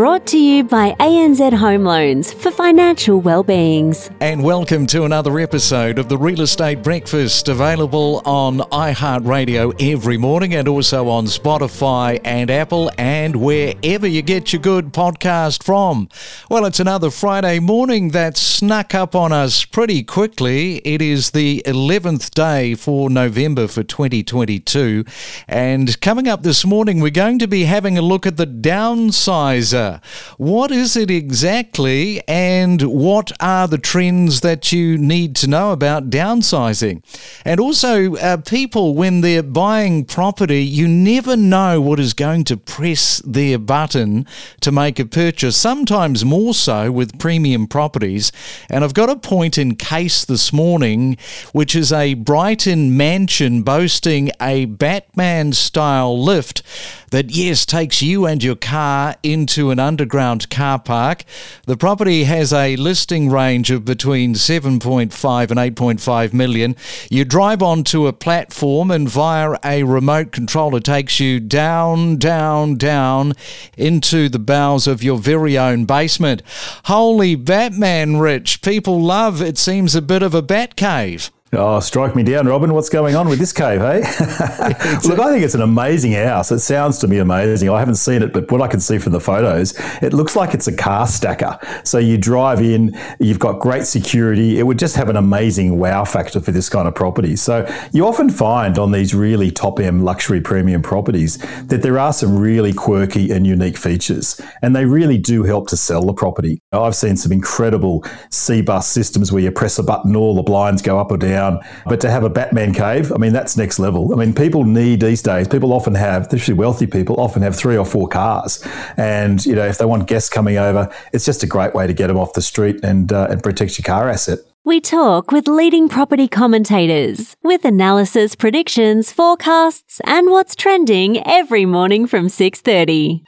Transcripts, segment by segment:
brought to you by ANZ Home Loans for financial well-beings. And welcome to another episode of the Real Estate Breakfast, available on iHeartRadio every morning and also on Spotify and Apple and wherever you get your good podcast from. Well, it's another Friday morning that snuck up on us pretty quickly. It is the 11th day for November for 2022. And coming up this morning, we're going to be having a look at the downsizer. What is it exactly, and what are the trends that you need to know about downsizing? And also, uh, people, when they're buying property, you never know what is going to press their button to make a purchase, sometimes more so with premium properties. And I've got a point in case this morning, which is a Brighton mansion boasting a Batman style lift that, yes, takes you and your car into an underground car park. The property has a listing range of between 7.5 and 8.5 million. You drive onto a platform and via a remote controller takes you down, down, down into the bowels of your very own basement. Holy Batman, Rich. People love, it seems, a bit of a bat cave. Oh, strike me down, Robin. What's going on with this cave, hey? Look, I think it's an amazing house. It sounds to me amazing. I haven't seen it, but what I can see from the photos, it looks like it's a car stacker. So you drive in, you've got great security. It would just have an amazing wow factor for this kind of property. So you often find on these really top end luxury premium properties that there are some really quirky and unique features, and they really do help to sell the property. I've seen some incredible C bus systems where you press a button, all the blinds go up or down down. But to have a Batman cave, I mean, that's next level. I mean, people need these days, people often have, especially wealthy people, often have three or four cars. And, you know, if they want guests coming over, it's just a great way to get them off the street and, uh, and protect your car asset. We talk with leading property commentators with analysis, predictions, forecasts, and what's trending every morning from 6:30.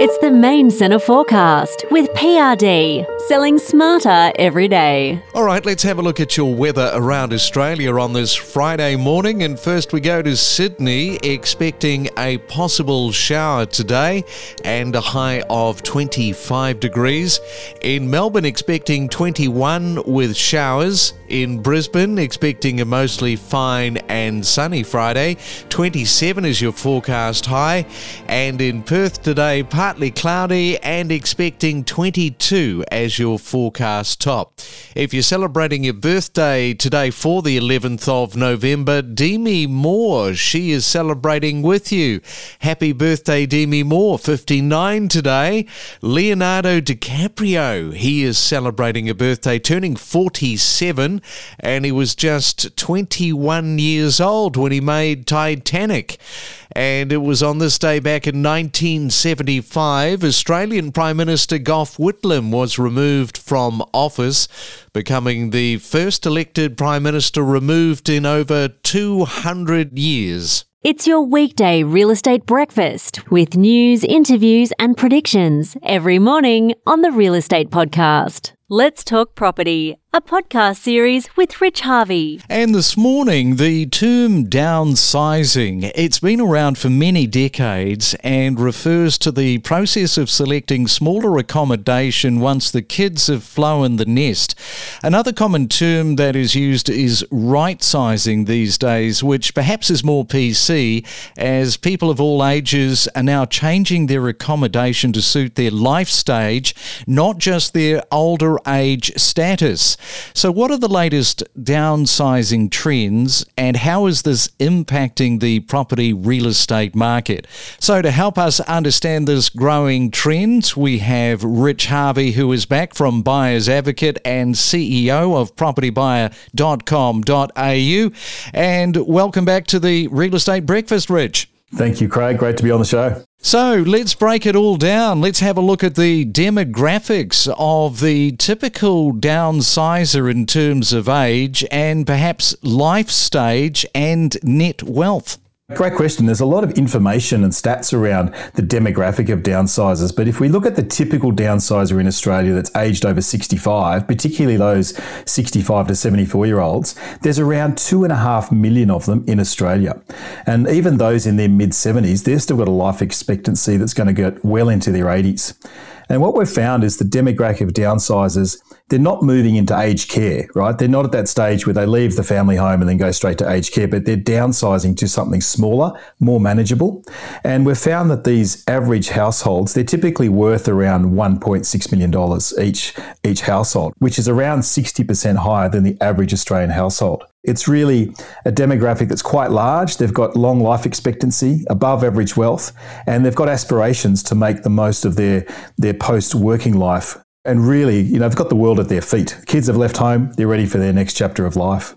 It's the main centre forecast with PRD, selling smarter every day. All right, let's have a look at your weather around Australia on this Friday morning. And first, we go to Sydney, expecting a possible shower today and a high of 25 degrees. In Melbourne, expecting 21 with showers. In Brisbane, expecting a mostly fine and sunny Friday. 27 is your forecast high. And in Perth today, partly cloudy and expecting 22 as your forecast top. If you're celebrating your birthday today for the 11th of November, Demi Moore, she is celebrating with you. Happy birthday, Demi Moore, 59 today. Leonardo DiCaprio, he is celebrating a birthday, turning 47, and he was just 21 years old when he made Titanic. And it was on this day back in 1975, Australian Prime Minister Gough Whitlam was removed from office, becoming the first elected Prime Minister removed in over 200 years. It's your weekday real estate breakfast with news, interviews, and predictions every morning on the Real Estate Podcast. Let's Talk Property, a podcast series with Rich Harvey. And this morning, the term downsizing, it's been around for many decades and refers to the process of selecting smaller accommodation once the kids have flown the nest. Another common term that is used is right sizing these days, which perhaps is more PC as people of all ages are now changing their accommodation to suit their life stage, not just their older age status. So, what are the latest downsizing trends and how is this impacting the property real estate market? So, to help us understand this growing trend, we have Rich Harvey, who is back from Buyers Advocate and CEO of propertybuyers.com.au. And welcome back to the Real Estate Breakfast, Rich. Thank you, Craig. Great to be on the show. So let's break it all down. Let's have a look at the demographics of the typical downsizer in terms of age and perhaps life stage and net wealth. Great question. There's a lot of information and stats around the demographic of downsizers, but if we look at the typical downsizer in Australia that's aged over 65, particularly those 65 to 74 year olds, there's around two and a half million of them in Australia. And even those in their mid 70s, they've still got a life expectancy that's going to get well into their 80s. And what we've found is the demographic of downsizers, they're not moving into aged care, right? They're not at that stage where they leave the family home and then go straight to aged care, but they're downsizing to something smaller, more manageable. And we've found that these average households, they're typically worth around $1.6 million each, each household, which is around 60% higher than the average Australian household. It's really a demographic that's quite large. They've got long life expectancy, above average wealth, and they've got aspirations to make the most of their, their post working life. And really, you know, they've got the world at their feet. Kids have left home, they're ready for their next chapter of life.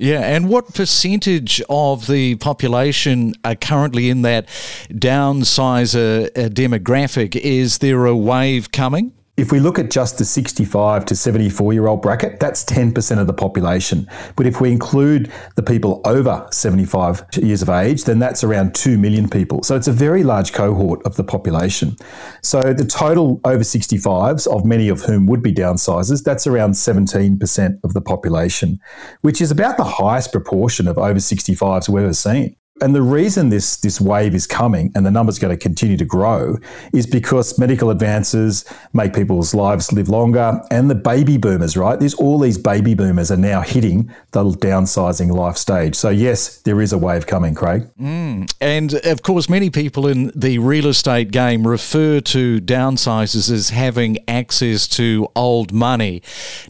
Yeah, and what percentage of the population are currently in that downsizer uh, demographic? Is there a wave coming? If we look at just the 65 to 74 year old bracket, that's 10% of the population. But if we include the people over 75 years of age, then that's around 2 million people. So it's a very large cohort of the population. So the total over 65s, of many of whom would be downsizers, that's around 17% of the population, which is about the highest proportion of over 65s we've ever seen. And the reason this this wave is coming and the numbers going to continue to grow is because medical advances make people's lives live longer and the baby boomers, right? There's all these baby boomers are now hitting the downsizing life stage. So yes, there is a wave coming, Craig. Mm. And of course, many people in the real estate game refer to downsizers as having access to old money.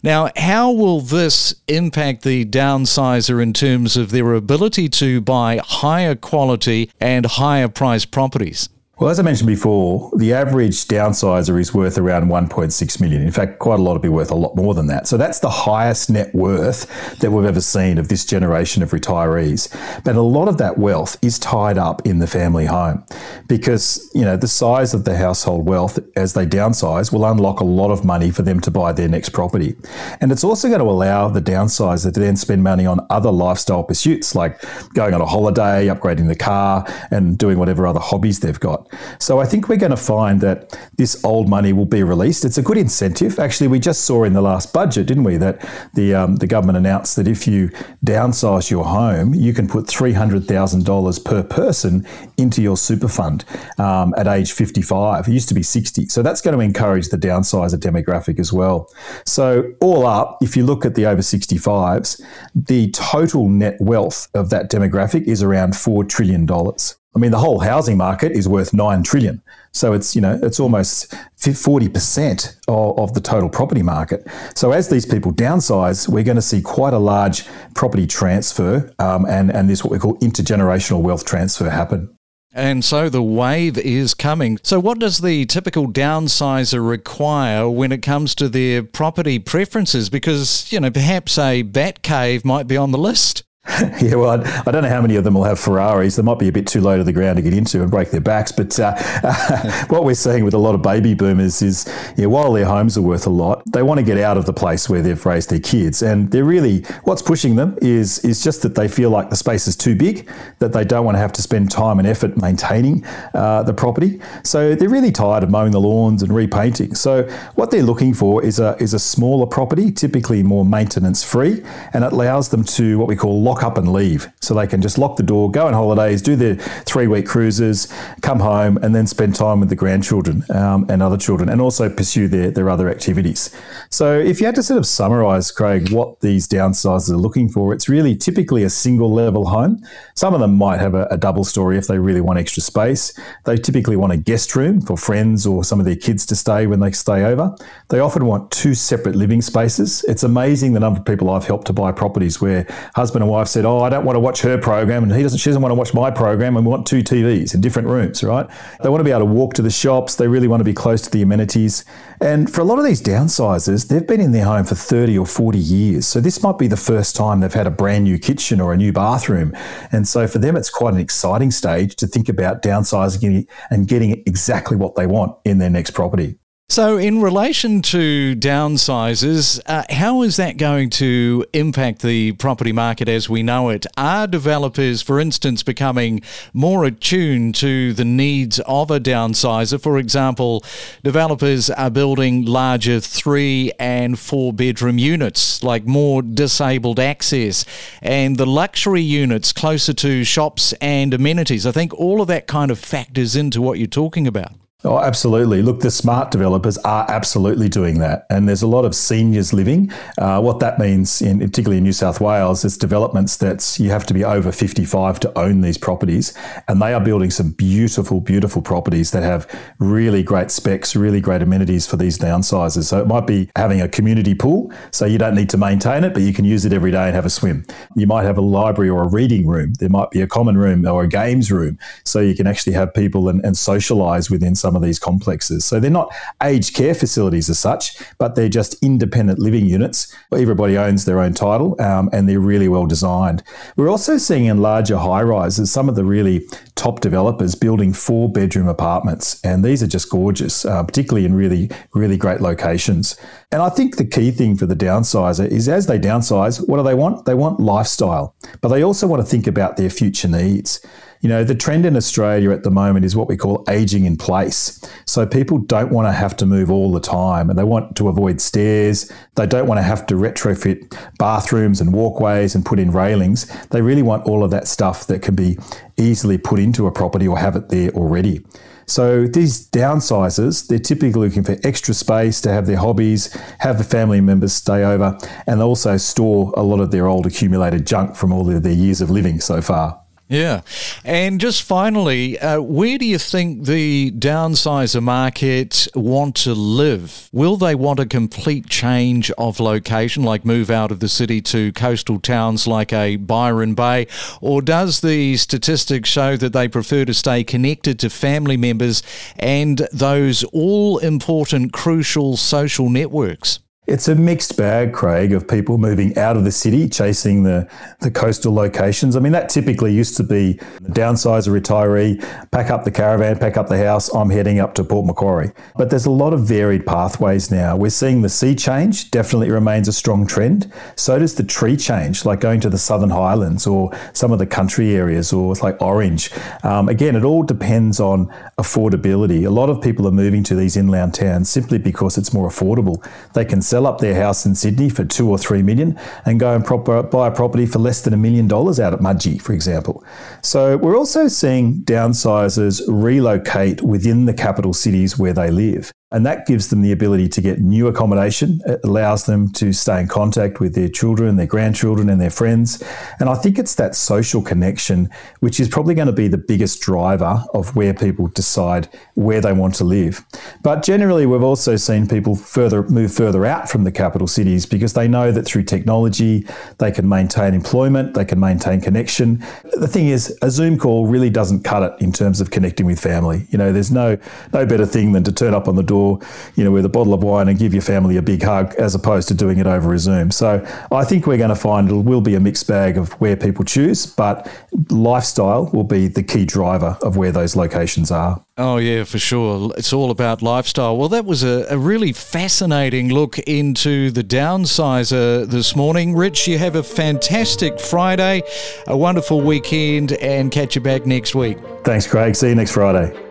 Now, how will this impact the downsizer in terms of their ability to buy high higher quality and higher priced properties. Well, as I mentioned before, the average downsizer is worth around 1.6 million. In fact, quite a lot of be worth a lot more than that. So that's the highest net worth that we've ever seen of this generation of retirees. But a lot of that wealth is tied up in the family home because, you know, the size of the household wealth as they downsize will unlock a lot of money for them to buy their next property. And it's also going to allow the downsizer to then spend money on other lifestyle pursuits like going on a holiday, upgrading the car, and doing whatever other hobbies they've got. So I think we're going to find that this old money will be released. It's a good incentive. Actually, we just saw in the last budget, didn't we, that the um, the government announced that if you downsize your home, you can put three hundred thousand dollars per person into your super fund um, at age fifty five. It used to be sixty. So that's going to encourage the downsizer demographic as well. So all up, if you look at the over sixty fives, the total net wealth of that demographic is around four trillion dollars. I mean, the whole housing market is worth nine trillion. So it's you know it's almost forty percent of, the total property market. So as these people downsize, we're going to see quite a large property transfer, um, and and this what we call intergenerational wealth transfer happen. And so the wave is coming. So, what does the typical downsizer require when it comes to their property preferences? Because, you know, perhaps a bat cave might be on the list. yeah, well, I, I, don't know how many of them will have Ferraris. They might be a bit too low to the ground to get into and break their backs. But uh, uh, what we're seeing with a lot of baby boomers is, yeah, while their homes are worth a lot, they want to get out of the place where they've raised their kids, and they're really what's pushing them is is just that they feel like the space is too big, that they don't want to have to spend time and effort maintaining uh, the property. So they're really tired of mowing the lawns and repainting. So what they're looking for is a is a smaller property, typically more maintenance free, and it allows them to what we call lock up and leave. So they can just lock the door, go on holidays, do their three week cruises, come home, and then spend time with the grandchildren um, and other children, and also pursue their, their other activities. So if you had to sort of summarize, Craig, what these downsizers are looking for, it's really typically a single level home. Some of them might have a, a double story if they really want extra space. They typically want a guest room for friends or some of their kids to stay when they stay over. They often want two separate living spaces. It's amazing the number of people I've helped to buy properties where husband and wife said, "Oh, I don't want to watch her program," and he doesn't. She doesn't want to watch my program, and we want two TVs in different rooms, right? They want to be able to walk to the shops. They really want to be close to the amenities. And for a lot of these downsizers, they've been in their home for 30 or 40 years. So this might be the first time they've had a brand new kitchen or a new bathroom. And so for them, it's quite an exciting stage to think about downsizing and getting exactly what they want in their next property. So, in relation to downsizes, uh, how is that going to impact the property market as we know it? Are developers, for instance, becoming more attuned to the needs of a downsizer? For example, developers are building larger three and four bedroom units, like more disabled access, and the luxury units closer to shops and amenities. I think all of that kind of factors into what you're talking about. Oh, absolutely. Look, the smart developers are absolutely doing that. And there's a lot of seniors living. Uh, what that means, in particularly in New South Wales, is developments that you have to be over 55 to own these properties. And they are building some beautiful, beautiful properties that have really great specs, really great amenities for these downsizers. So it might be having a community pool, so you don't need to maintain it, but you can use it every day and have a swim. You might have a library or a reading room. There might be a common room or a games room, so you can actually have people and, and socialize within some some of these complexes. So they're not aged care facilities as such, but they're just independent living units. Everybody owns their own title um, and they're really well designed. We're also seeing in larger high rises some of the really top developers building four bedroom apartments. And these are just gorgeous, uh, particularly in really, really great locations. And I think the key thing for the downsizer is as they downsize, what do they want? They want lifestyle, but they also want to think about their future needs. You know, the trend in Australia at the moment is what we call aging in place. So people don't want to have to move all the time and they want to avoid stairs. They don't want to have to retrofit bathrooms and walkways and put in railings. They really want all of that stuff that can be easily put into a property or have it there already. So these downsizers, they're typically looking for extra space to have their hobbies, have the family members stay over, and also store a lot of their old accumulated junk from all of their years of living so far. Yeah. And just finally, uh, where do you think the downsizer market want to live? Will they want a complete change of location, like move out of the city to coastal towns like a Byron Bay? Or does the statistics show that they prefer to stay connected to family members and those all important, crucial social networks? It's a mixed bag, Craig, of people moving out of the city, chasing the, the coastal locations. I mean, that typically used to be downsize a retiree, pack up the caravan, pack up the house, I'm heading up to Port Macquarie. But there's a lot of varied pathways now. We're seeing the sea change definitely remains a strong trend. So does the tree change, like going to the Southern Highlands or some of the country areas or like Orange. Um, again, it all depends on affordability. A lot of people are moving to these inland towns simply because it's more affordable. They can sell up their house in Sydney for two or three million and go and buy a property for less than a million dollars out at Mudgee, for example. So we're also seeing downsizers relocate within the capital cities where they live. And that gives them the ability to get new accommodation. It allows them to stay in contact with their children, their grandchildren, and their friends. And I think it's that social connection, which is probably going to be the biggest driver of where people decide where they want to live. But generally, we've also seen people further move further out from the capital cities because they know that through technology, they can maintain employment, they can maintain connection. The thing is, a Zoom call really doesn't cut it in terms of connecting with family. You know, there's no no better thing than to turn up on the door or you know with a bottle of wine and give your family a big hug as opposed to doing it over a Zoom. So I think we're going to find it will be a mixed bag of where people choose, but lifestyle will be the key driver of where those locations are. Oh, yeah, for sure. It's all about lifestyle. Well, that was a, a, really fascinating look into the downsizer this morning. Rich, you have a fantastic Friday, a wonderful weekend, and catch you back next week. Thanks, Craig. See you next Friday.